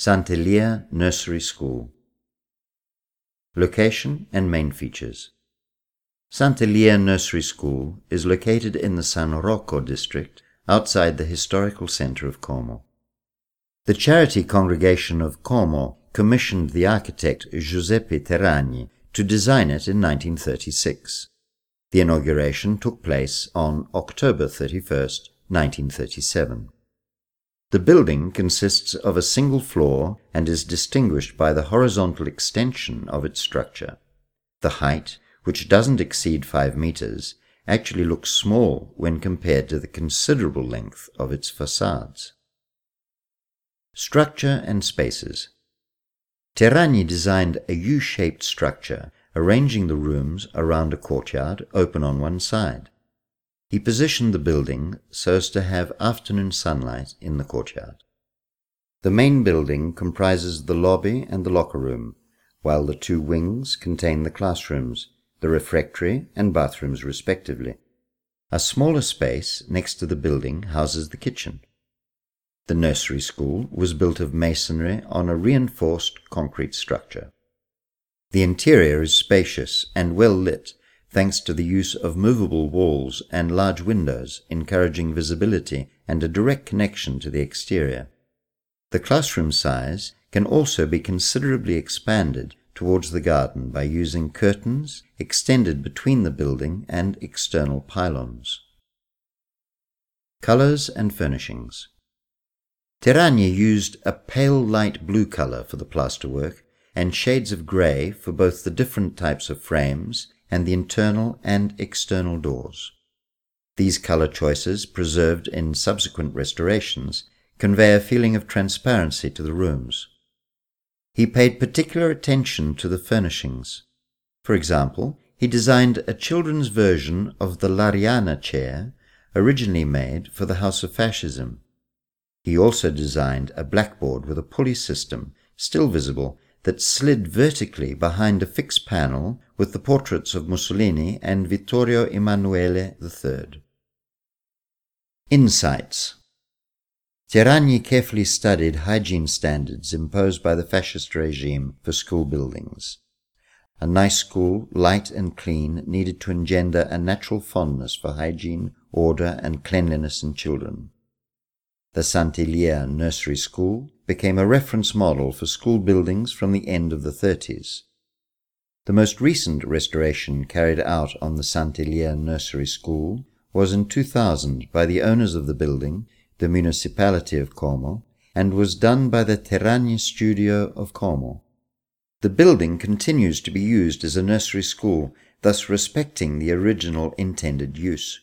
Sant'Elia Nursery School Location and main features St. Sant'Elia Nursery School is located in the San Rocco district outside the historical center of Como. The charity congregation of Como commissioned the architect Giuseppe Terragni to design it in 1936. The inauguration took place on October 31, 1937. The building consists of a single floor and is distinguished by the horizontal extension of its structure. The height, which doesn't exceed 5 meters, actually looks small when compared to the considerable length of its facades. Structure and spaces. Terragni designed a U-shaped structure arranging the rooms around a courtyard open on one side. He positioned the building so as to have afternoon sunlight in the courtyard. The main building comprises the lobby and the locker room, while the two wings contain the classrooms, the refectory and bathrooms respectively. A smaller space next to the building houses the kitchen. The nursery school was built of masonry on a reinforced concrete structure. The interior is spacious and well lit thanks to the use of movable walls and large windows encouraging visibility and a direct connection to the exterior. The classroom size can also be considerably expanded towards the garden by using curtains extended between the building and external pylons. Colors and furnishings. Terragni used a pale light blue color for the plasterwork and shades of grey for both the different types of frames and the internal and external doors. These color choices, preserved in subsequent restorations, convey a feeling of transparency to the rooms. He paid particular attention to the furnishings. For example, he designed a children's version of the Lariana chair, originally made for the House of Fascism. He also designed a blackboard with a pulley system, still visible, that slid vertically behind a fixed panel with the portraits of Mussolini and Vittorio Emanuele III. Insights Terragni carefully studied hygiene standards imposed by the fascist regime for school buildings. A nice school, light and clean, needed to engender a natural fondness for hygiene, order, and cleanliness in children. The Sant'Elia Nursery School became a reference model for school buildings from the end of the 30s. The most recent restoration carried out on the Sant'Elia Nursery School was in 2000 by the owners of the building, the municipality of Como, and was done by the Terragni Studio of Como. The building continues to be used as a nursery school, thus respecting the original intended use.